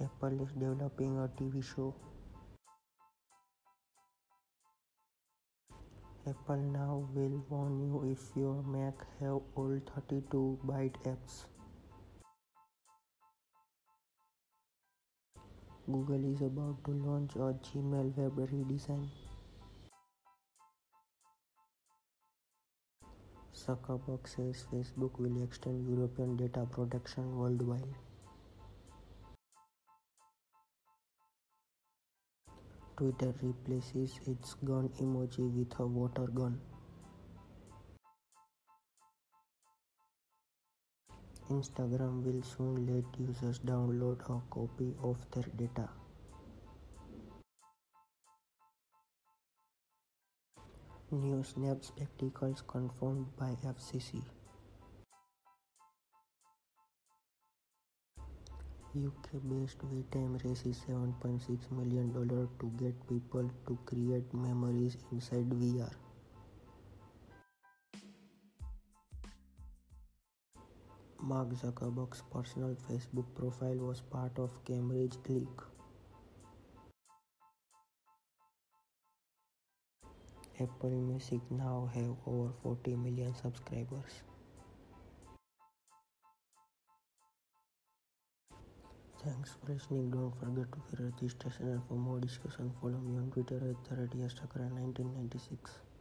Apple is developing a TV show. Apple now will warn you if your Mac have old 32-bit apps. Google is about to launch a Gmail web redesign. Zuckerberg says Facebook will extend European data protection worldwide. Twitter replaces its gun emoji with a water gun. Instagram will soon let users download a copy of their data. New Snap spectacles confirmed by FCC. UK-based VTime raises $7.6 million to get people to create memories inside VR. Mark Zuckerberg's personal Facebook profile was part of Cambridge leak. Apple Music now have over 40 million subscribers. Thanks for listening. Don't forget to hit registration and for more discussion follow me on Twitter at the 1996